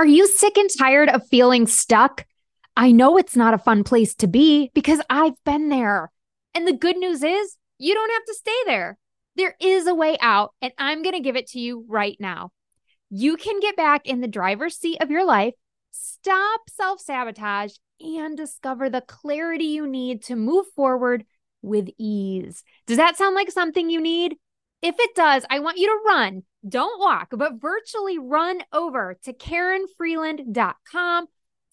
Are you sick and tired of feeling stuck? I know it's not a fun place to be because I've been there. And the good news is, you don't have to stay there. There is a way out, and I'm going to give it to you right now. You can get back in the driver's seat of your life, stop self sabotage, and discover the clarity you need to move forward with ease. Does that sound like something you need? If it does, I want you to run, don't walk, but virtually run over to KarinFreeland.com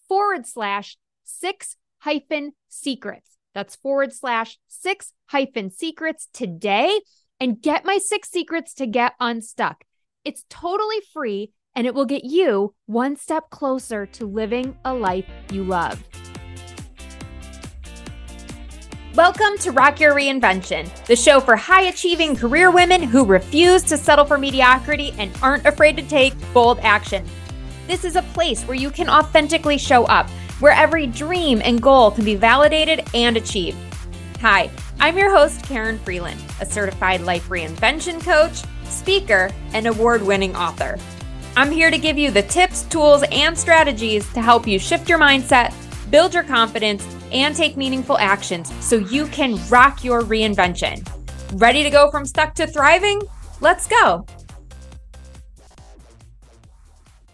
forward slash six hyphen secrets. That's forward slash six hyphen secrets today and get my six secrets to get unstuck. It's totally free and it will get you one step closer to living a life you love. Welcome to Rock Your Reinvention, the show for high achieving career women who refuse to settle for mediocrity and aren't afraid to take bold action. This is a place where you can authentically show up, where every dream and goal can be validated and achieved. Hi, I'm your host, Karin Freeland, a certified life reinvention coach, speaker, and award winning author. I'm here to give you the tips, tools, and strategies to help you shift your mindset, build your confidence, and take meaningful actions so you can rock your reinvention. Ready to go from stuck to thriving? Let's go.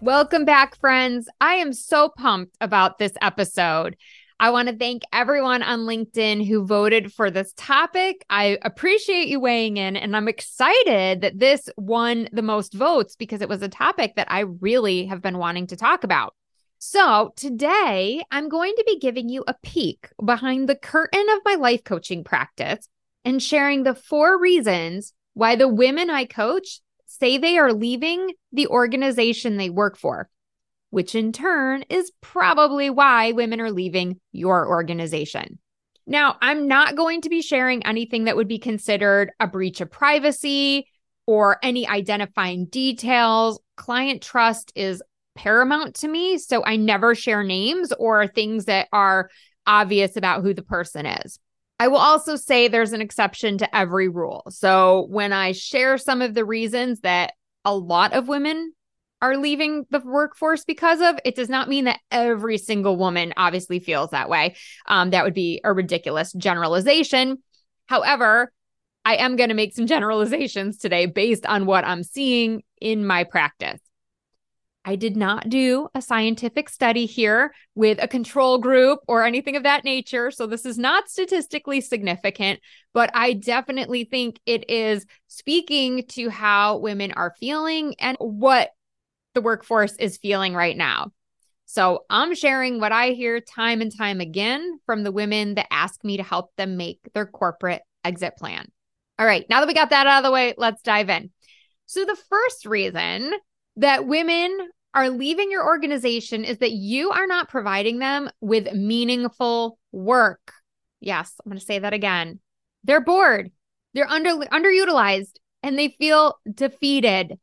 Welcome back, friends. I am so pumped about this episode. I want to thank everyone on LinkedIn who voted for this topic. I appreciate you weighing in, and I'm excited that this won the most votes because it was a topic that I really have been wanting to talk about. So, today I'm going to be giving you a peek behind the curtain of my life coaching practice and sharing the four reasons why the women I coach say they are leaving the organization they work for, which in turn is probably why women are leaving your organization. Now, I'm not going to be sharing anything that would be considered a breach of privacy or any identifying details. Client trust is paramount to me. So I never share names or things that are obvious about who the person is. I will also say there's an exception to every rule. So when I share some of the reasons that a lot of women are leaving the workforce because of, it does not mean that every single woman obviously feels that way. Um, that would be a ridiculous generalization. However, I am going to make some generalizations today based on what I'm seeing in my practice. I did not do a scientific study here with a control group or anything of that nature. So this is not statistically significant, but I definitely think it is speaking to how women are feeling and what the workforce is feeling right now. So I'm sharing what I hear time and time again from the women that ask me to help them make their corporate exit plan. All right, now that we got that out of the way, let's dive in. So the first reason that women are leaving your organization is that you are not providing them with meaningful work. Yes, I'm going to say that again. They're bored, they're under underutilized, and they feel defeated.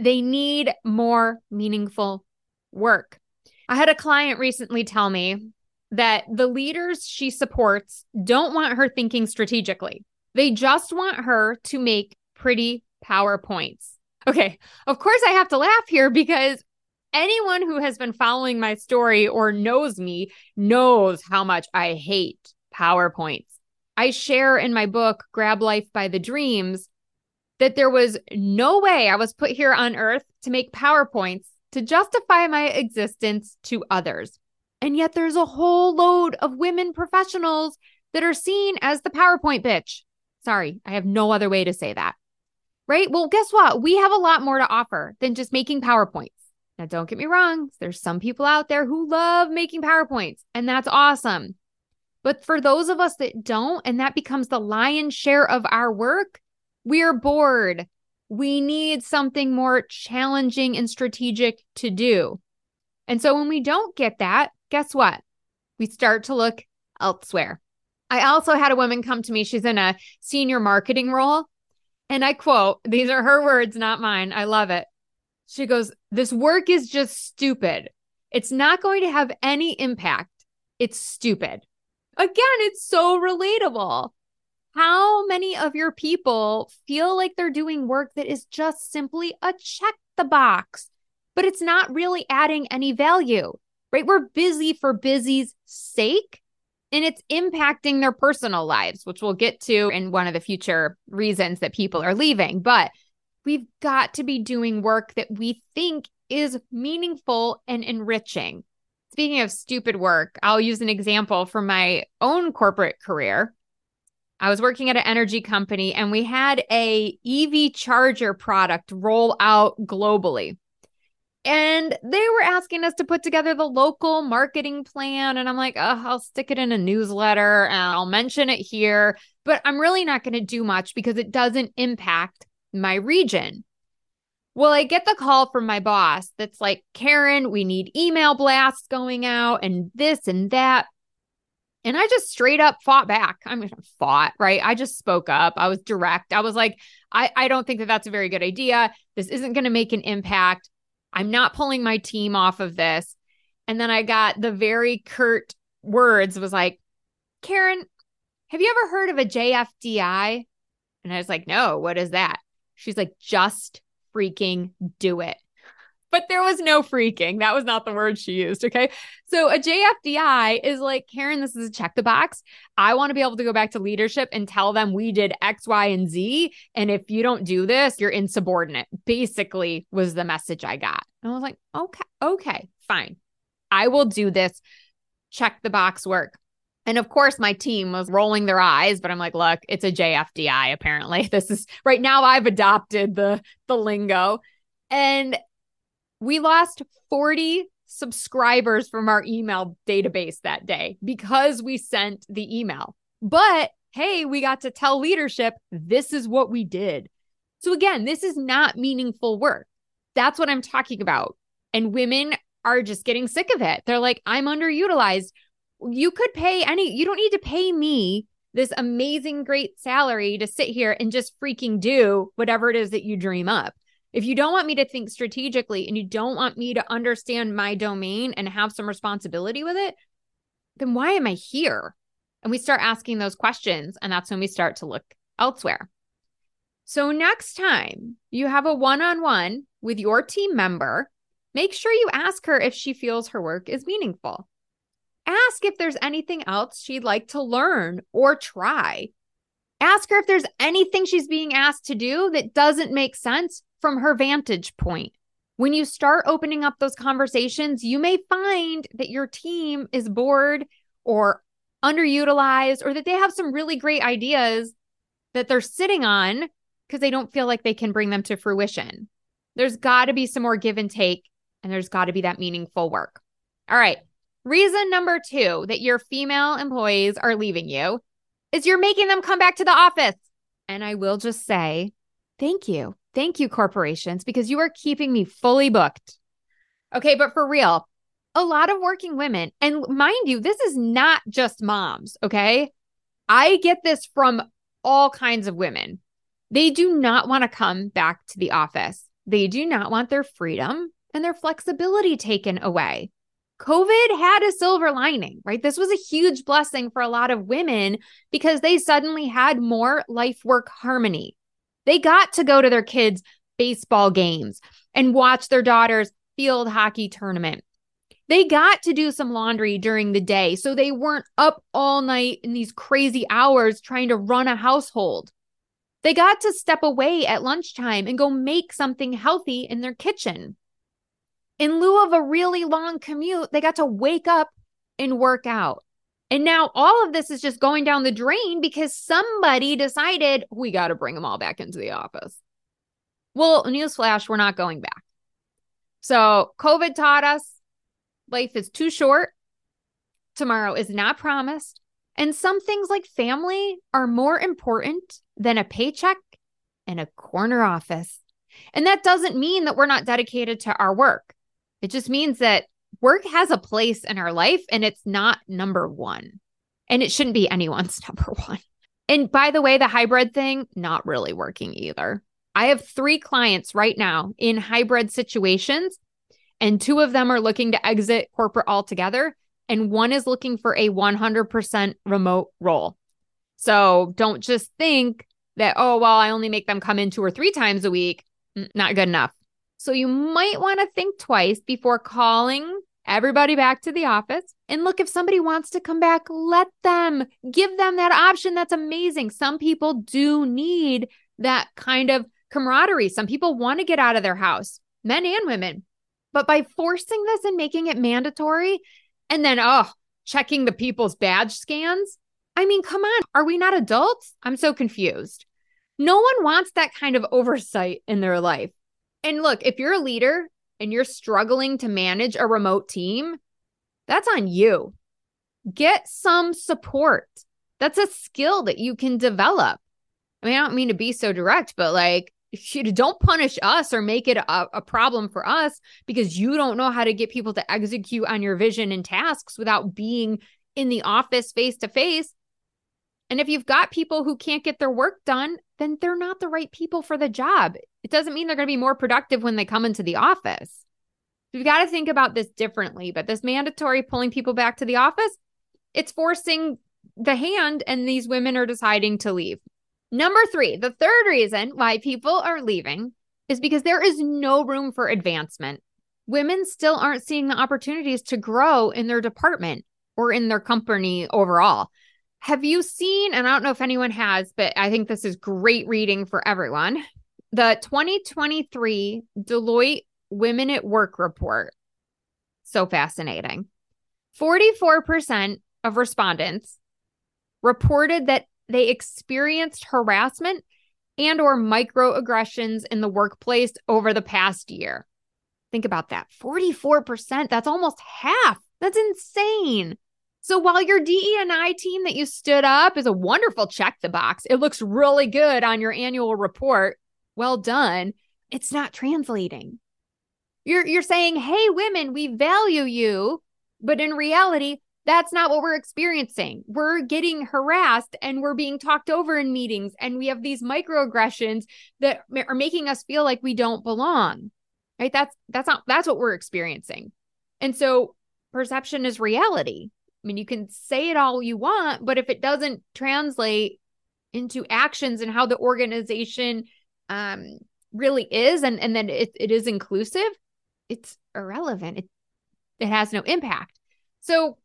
They need more meaningful work. I had a client recently tell me that the leaders she supports don't want her thinking strategically. They just want her to make pretty PowerPoints. Okay, of course, I have to laugh here because anyone who has been following my story or knows me knows how much I hate PowerPoints. I share in my book, Grab Life by the Dreams, that there was no way I was put here on earth to make PowerPoints to justify my existence to others. And yet there's a whole load of women professionals that are seen as the PowerPoint bitch. Sorry, I have no other way to say that right? Well, guess what? We have a lot more to offer than just making PowerPoints. Now, don't get me wrong, there's some people out there who love making PowerPoints, and that's awesome. But for those of us that don't, and that becomes the lion's share of our work, we're bored. We need something more challenging and strategic to do. And so when we don't get that, guess what? We start to look elsewhere. I also had a woman come to me. She's in a senior marketing role. And I quote, these are her words, not mine. I love it. She goes, This work is just stupid. It's not going to have any impact. It's stupid. Again, it's so relatable. How many of your people feel like they're doing work that is just simply a check the box, but it's not really adding any value, right? We're busy for busy's sake and it's impacting their personal lives, which we'll get to in one of the future reasons that people are leaving. But we've got to be doing work that we think is meaningful and enriching. Speaking of stupid work, I'll use an example from my own corporate career. I was working at an energy company and we had a EV charger product roll out globally. And they were asking us to put together the local marketing plan. And I'm like, oh, I'll stick it in a newsletter and I'll mention it here. But I'm really not going to do much because it doesn't impact my region. Well, I get the call from my boss that's like, Karin, we need email blasts going out and this and that. And I just straight up fought back. I mean, fought, right? I just spoke up. I was direct. I was like, I, I don't think that that's a very good idea. This isn't going to make an impact. I'm not pulling my team off of this. And then I got the very curt words was like, Karin, have you ever heard of a JFDI? And I was like, no, what is that? She's like, just freaking do it. There was no freaking. That was not the word she used. Okay. So a JFDI is like, Karin, this is a check the box. I want to be able to go back to leadership and tell them we did X, Y, and Z. And if you don't do this, you're insubordinate, basically, was the message I got. And I was like, okay, okay, fine. I will do this. Check the box work. And of course, my team was rolling their eyes, but I'm like, look, it's a JFDI, apparently. This is right now I've adopted the the lingo. And we lost 40 subscribers from our email database that day because we sent the email. But hey, we got to tell leadership this is what we did. So again, this is not meaningful work. That's what I'm talking about. And women are just getting sick of it. They're like, I'm underutilized you could pay any, you don't need to pay me this amazing, great salary to sit here and just freaking do whatever it is that you dream up. If you don't want me to think strategically and you don't want me to understand my domain and have some responsibility with it, then why am I here? And we start asking those questions. And that's when we start to look elsewhere. So, next time you have a one on one with your team member, make sure you ask her if she feels her work is meaningful ask if there's anything else she'd like to learn or try. Ask her if there's anything she's being asked to do that doesn't make sense from her vantage point. When you start opening up those conversations, you may find that your team is bored or underutilized or that they have some really great ideas that they're sitting on because they don't feel like they can bring them to fruition. There's got to be some more give and take, and there's got to be that meaningful work. All right. Reason number two that your female employees are leaving you is you're making them come back to the office. And I will just say, thank you. Thank you, corporations, because you are keeping me fully booked. Okay, but for real, a lot of working women, and mind you, this is not just moms, okay? I get this from all kinds of women. They do not want to come back to the office. They do not want their freedom and their flexibility taken away. COVID had a silver lining, right? This was a huge blessing for a lot of women because they suddenly had more life work harmony. They got to go to their kids' baseball games and watch their daughter's field hockey tournament. They got to do some laundry during the day so they weren't up all night in these crazy hours trying to run a household. They got to step away at lunchtime and go make something healthy in their kitchen in lieu of a really long commute, they got to wake up and work out. And now all of this is just going down the drain because somebody decided we got to bring them all back into the office. Well, newsflash, we're not going back. So, COVID taught us life is too short. Tomorrow is not promised. And some things like family are more important than a paycheck and a corner office. And that doesn't mean that we're not dedicated to our work. It just means that work has a place in our life and it's not number one. And it shouldn't be anyone's number one. And by the way, the hybrid thing, not really working either. I have three clients right now in hybrid situations, and two of them are looking to exit corporate altogether, and one is looking for a 100% remote role. So don't just think that, oh, well, I only make them come in two or three times a week. Not good enough. So you might want to think twice before calling everybody back to the office and look if somebody wants to come back, let them give them that option. That's amazing. Some people do need that kind of camaraderie. Some people want to get out of their house, men and women. But by forcing this and making it mandatory, and then, oh, checking the people's badge scans, I mean, come on, are we not adults? I'm so confused. No one wants that kind of oversight in their life. And look, if you're a leader and you're struggling to manage a remote team, that's on you. Get some support. That's a skill that you can develop. I mean, I don't mean to be so direct, but like, don't punish us or make it a, a, problem for us because you don't know how to get people to execute on your vision and tasks without being in the office face to face. And if you've got people who can't get their work done, then they're not the right people for the job. It doesn't mean they're going to be more productive when they come into the office. We've got to think about this differently. But this mandatory pulling people back to the office, it's forcing the hand, and these women are deciding to leave. Number three, the third reason why people are leaving is because there is no room for advancement. Women still aren't seeing the opportunities to grow in their department or in their company overall. Have you seen, and I don't know if anyone has, but I think this is great reading for everyone the 2023 Deloitte Women at Work report. So fascinating. 44% of respondents reported that they experienced harassment and or microaggressions in the workplace over the past year. Think about that. 44%, that's almost half. That's insane. So while your DE&I team that you stood up is a wonderful check the box, it looks really good on your annual report. Well done. It's not translating. You're you're saying, "Hey women, we value you." But in reality, that's not what we're experiencing. We're getting harassed and we're being talked over in meetings and we have these microaggressions that are making us feel like we don't belong. Right? That's that's not that's what we're experiencing. And so perception is reality. I mean, you can say it all you want, but if it doesn't translate into actions and how the organization um, really is and, and then it, it is inclusive, it's irrelevant. It, it has no impact. So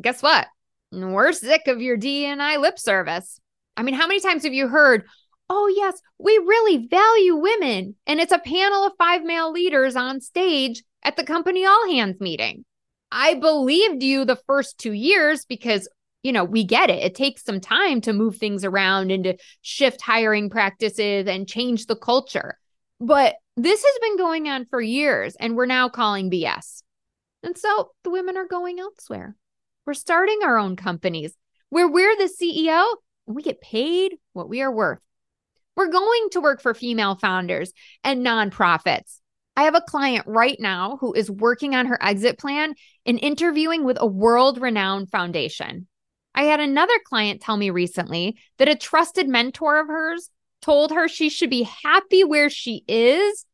guess what? We're sick of your DNI lip service. I mean, how many times have you heard, oh, yes, we really value women? And it's a panel of five male leaders on stage at the company all hands meeting. I believed you the first two years because, you know, we get it. It takes some time to move things around and to shift hiring practices and change the culture. But this has been going on for years and we're now calling BS. And so the women are going elsewhere. We're starting our own companies where we're the CEO and we get paid what we are worth. We're going to work for female founders and nonprofits I have a client right now who is working on her exit plan and interviewing with a world renowned foundation. I had another client tell me recently that a trusted mentor of hers told her she should be happy where she is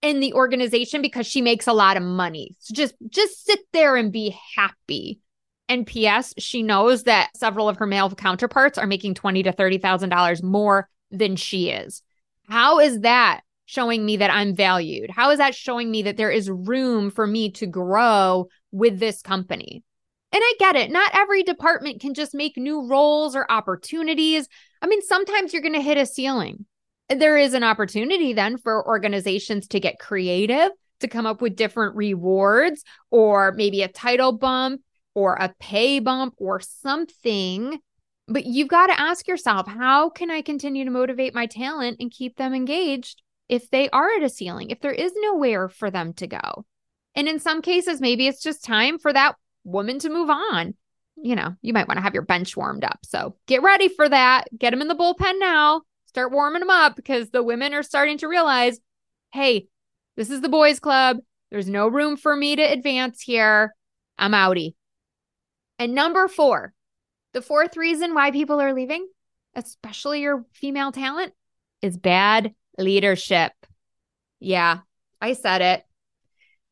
in the organization because she makes a lot of money. So just just sit there and be happy. And PS, she knows that several of her male counterparts are making twenty to thirty thousand dollars more than she is. How is that showing me that I'm valued? How is that showing me that there is room for me to grow with this company? And I get it. Not every department can just make new roles or opportunities. I mean, sometimes you're going to hit a ceiling. There is an opportunity then for organizations to get creative, to come up with different rewards, or maybe a title bump or a pay bump or something. But you've got to ask yourself, how can I continue to motivate my talent and keep them engaged if they are at a ceiling, if there is nowhere for them to go. And in some cases, maybe it's just time for that woman to move on. You know, you might want to have your bench warmed up. So get ready for that. Get them in the bullpen now. Start warming them up because the women are starting to realize hey, this is the boys' club. There's no room for me to advance here. I'm outie. And number four, the fourth reason why people are leaving, especially your female talent, is bad leadership. Yeah, I said it.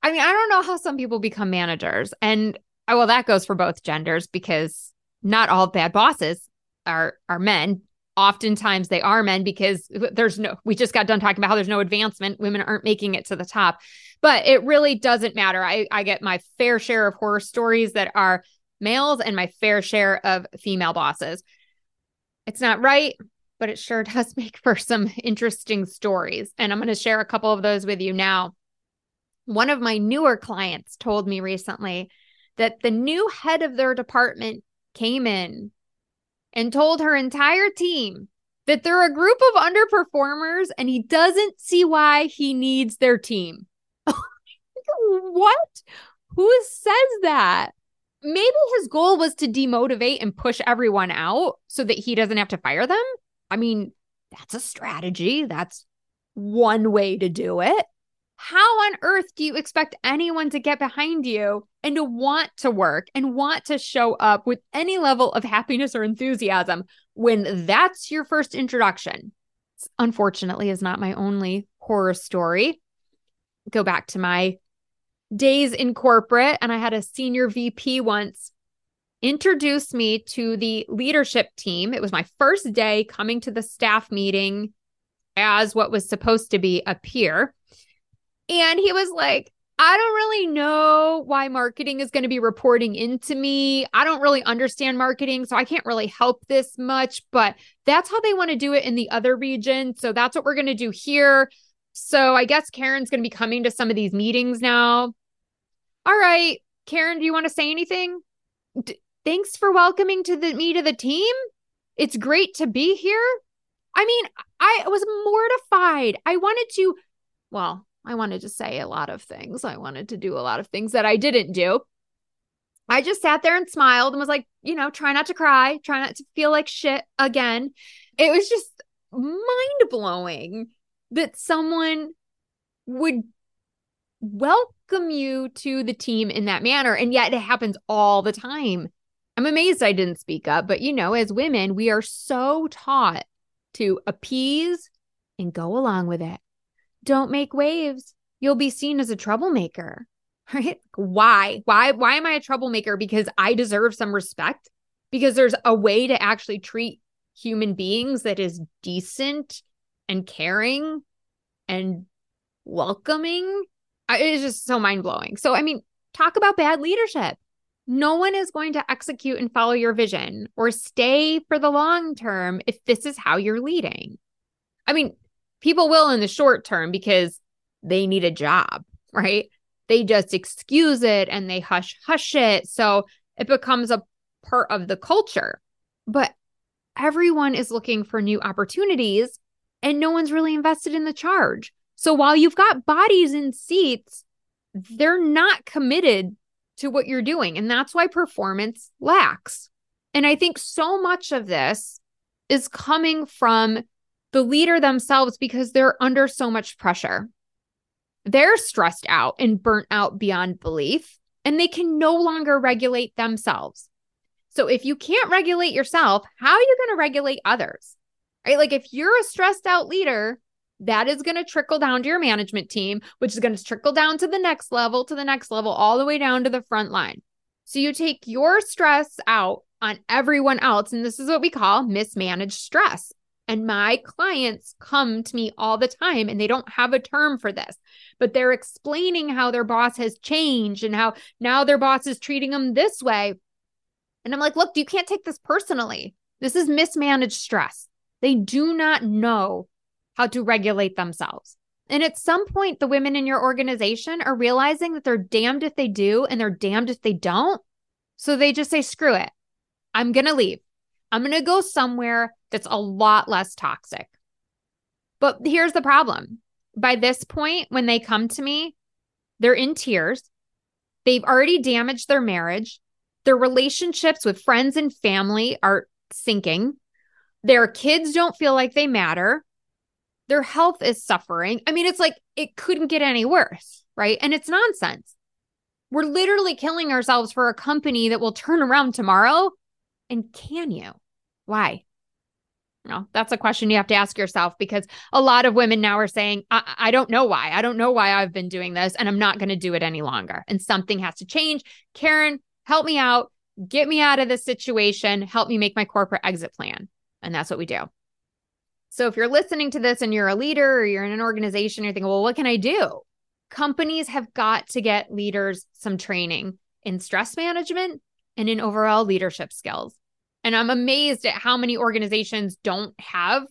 I mean, I don't know how some people become managers. And uh, well, that goes for both genders because not all bad bosses are are men. oftentimes they are men because there's no we just got done talking about how there's no advancement women aren't making it to the top but it really doesn't matter i i get my fair share of horror stories that are males and my fair share of female bosses it's not right but it sure does make for some interesting stories and i'm going to share a couple of those with you now one of my newer clients told me recently that the new head of their department came in and told her entire team that they're a group of underperformers and he doesn't see why he needs their team. what? Who says that? Maybe his goal was to demotivate and push everyone out so that he doesn't have to fire them. I mean, that's a strategy. That's one way to do it. How on earth do you expect anyone to get behind you and to want to work and want to show up with any level of happiness or enthusiasm when that's your first introduction? Unfortunately, is not my only horror story. Go back to my days in corporate, and I had a senior VP once introduce me to the leadership team. It was my first day coming to the staff meeting as what was supposed to be a peer. And he was like, I don't really know why marketing is going to be reporting into me. I don't really understand marketing, so I can't really help this much, but that's how they want to do it in the other region. So that's what we're going to do here. So I guess Karin's going to be coming to some of these meetings now. All right, Karin, do you want to say anything? D- thanks for welcoming to the me to the team. It's great to be here. I mean, I was mortified. I wanted to well, I wanted to say a lot of things. I wanted to do a lot of things that I didn't do. I just sat there and smiled and was like, you know, try not to cry, try not to feel like shit again. It was just mind blowing that someone would welcome you to the team in that manner. And yet it happens all the time. I'm amazed I didn't speak up, but you know, as women, we are so taught to appease and go along with it don't make waves. You'll be seen as a troublemaker. Right? Why? Why why am I a troublemaker because I deserve some respect? Because there's a way to actually treat human beings that is decent and caring and welcoming. It's just so mind-blowing. So I mean, talk about bad leadership. No one is going to execute and follow your vision or stay for the long term if this is how you're leading. I mean, people will in the short term because they need a job, right? They just excuse it and they hush hush it. So it becomes a part of the culture. But everyone is looking for new opportunities and no one's really invested in the charge. So while you've got bodies in seats, they're not committed to what you're doing. And that's why performance lacks. And I think so much of this is coming from the leader themselves because they're under so much pressure. They're stressed out and burnt out beyond belief, and they can no longer regulate themselves. So, if you can't regulate yourself, how are you going to regulate others? Right? Like, if you're a stressed out leader, that is going to trickle down to your management team, which is going to trickle down to the next level, to the next level, all the way down to the front line. So, you take your stress out on everyone else. And this is what we call mismanaged stress. And my clients come to me all the time and they don't have a term for this, but they're explaining how their boss has changed and how now their boss is treating them this way. And I'm like, look, you can't take this personally. This is mismanaged stress. They do not know how to regulate themselves. And at some point, the women in your organization are realizing that they're damned if they do and they're damned if they don't. So they just say, screw it. I'm going to leave. I'm going to go somewhere that's a lot less toxic. But here's the problem by this point, when they come to me, they're in tears. They've already damaged their marriage. Their relationships with friends and family are sinking. Their kids don't feel like they matter. Their health is suffering. I mean, it's like it couldn't get any worse, right? And it's nonsense. We're literally killing ourselves for a company that will turn around tomorrow. And can you? Why? No, that's a question you have to ask yourself because a lot of women now are saying, I, I don't know why. I don't know why I've been doing this and I'm not going to do it any longer. And something has to change. Karin, help me out. Get me out of this situation. Help me make my corporate exit plan. And that's what we do. So if you're listening to this and you're a leader or you're in an organization, you're thinking, well, what can I do? Companies have got to get leaders some training in stress management and in overall leadership skills. And I'm amazed at how many organizations don't have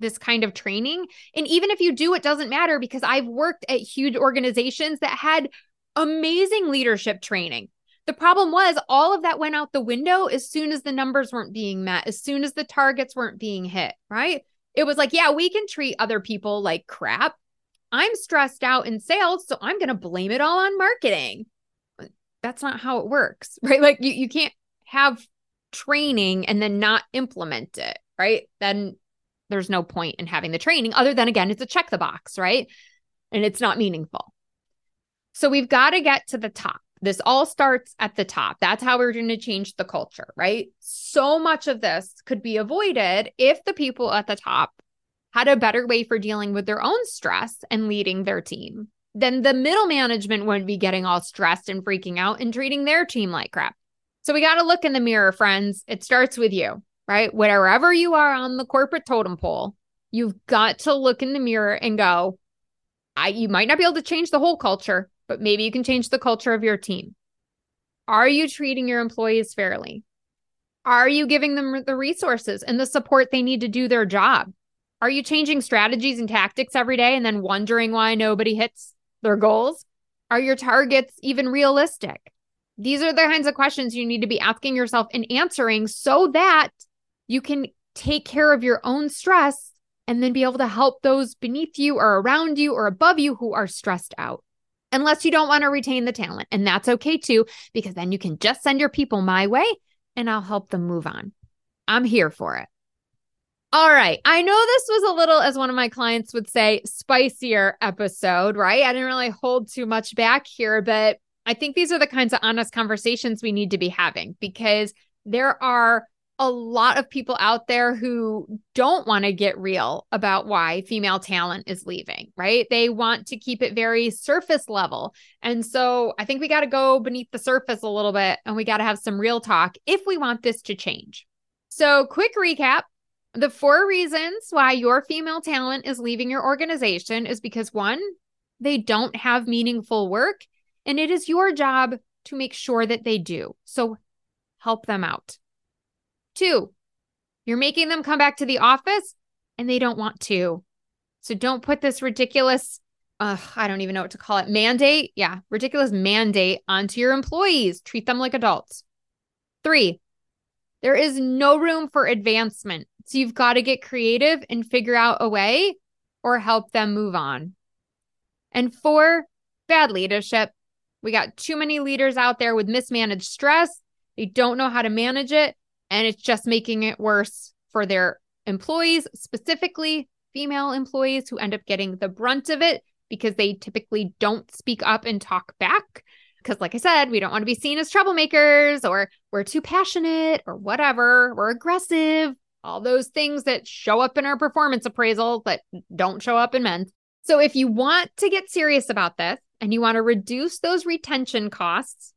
this kind of training. And even if you do, it doesn't matter because I've worked at huge organizations that had amazing leadership training. The problem was all of that went out the window as soon as the numbers weren't being met, as soon as the targets weren't being hit, right? It was like, yeah, we can treat other people like crap. I'm stressed out in sales, so I'm going to blame it all on marketing. That's not how it works, right? Like you you can't have training and then not implement it, right? Then there's no point in having the training other than again, it's a check the box, right? And it's not meaningful. So we've got to get to the top. This all starts at the top. That's how we're going to change the culture, right? So much of this could be avoided if the people at the top had a better way for dealing with their own stress and leading their team. Then the middle management wouldn't be getting all stressed and freaking out and treating their team like crap. So we got to look in the mirror, friends. It starts with you, right? Wherever you are on the corporate totem pole, you've got to look in the mirror and go, I you might not be able to change the whole culture, but maybe you can change the culture of your team. Are you treating your employees fairly? Are you giving them the resources and the support they need to do their job? Are you changing strategies and tactics every day and then wondering why nobody hits their goals? Are your targets even realistic? These are the kinds of questions you need to be asking yourself and answering so that you can take care of your own stress and then be able to help those beneath you or around you or above you who are stressed out unless you don't want to retain the talent. And that's okay too, because then you can just send your people my way and I'll help them move on. I'm here for it. All right. I know this was a little, as one of my clients would say, spicier episode, right? I didn't really hold too much back here, but I think these are the kinds of honest conversations we need to be having because there are a lot of people out there who don't want to get real about why female talent is leaving, right? They want to keep it very surface level. And so I think we got to go beneath the surface a little bit and we got to have some real talk if we want this to change. So, quick recap the four reasons why your female talent is leaving your organization is because one, they don't have meaningful work, and it is your job to make sure that they do. So, help them out. Two, you're making them come back to the office and they don't want to. So don't put this ridiculous, uh, I don't even know what to call it, mandate. Yeah, ridiculous mandate onto your employees. Treat them like adults. Three, there is no room for advancement. So you've got to get creative and figure out a way or help them move on. And four, bad leadership. We got too many leaders out there with mismanaged stress. They don't know how to manage it and it's just making it worse for their employees, specifically female employees who end up getting the brunt of it because they typically don't speak up and talk back. Because, like I said, we don't want to be seen as troublemakers or we're too passionate or whatever, we're aggressive, all those things that show up in our performance appraisal that don't show up in men's. So, if you want to get serious about this and you want to reduce those retention costs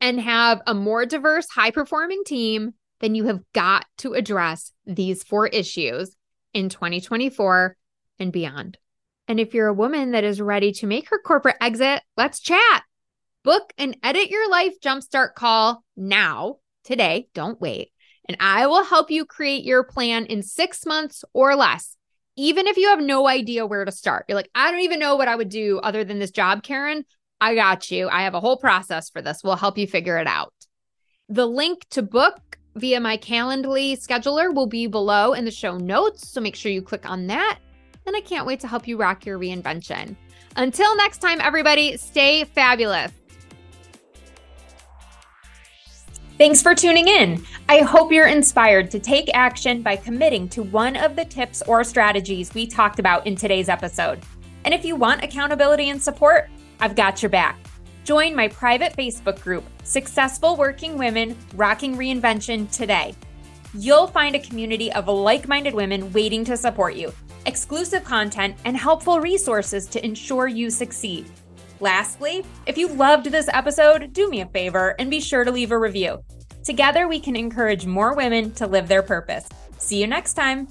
and have a more diverse, high performing team, then you have got to address these four issues in 2024 and beyond. And if you're a woman that is ready to make her corporate exit, let's chat. Book an Edit Your Life Jumpstart call now, today. Don't wait. And I will help you create your plan in six months or less. Even if you have no idea where to start, you're like, I don't even know what I would do other than this job, Karin. I got you. I have a whole process for this. We'll help you figure it out. The link to book via my Calendly scheduler will be below in the show notes. So make sure you click on that. And I can't wait to help you rock your reinvention. Until next time, everybody, stay fabulous. Thanks for tuning in. I hope you're inspired to take action by committing to one of the tips or strategies we talked about in today's episode. And if you want accountability and support, I've got your back. Join my private Facebook group, Successful Working Women Rocking Reinvention Today. You'll find a community of like minded women waiting to support you, exclusive content, and helpful resources to ensure you succeed. Lastly, if you loved this episode, do me a favor and be sure to leave a review. Together, we can encourage more women to live their purpose. See you next time.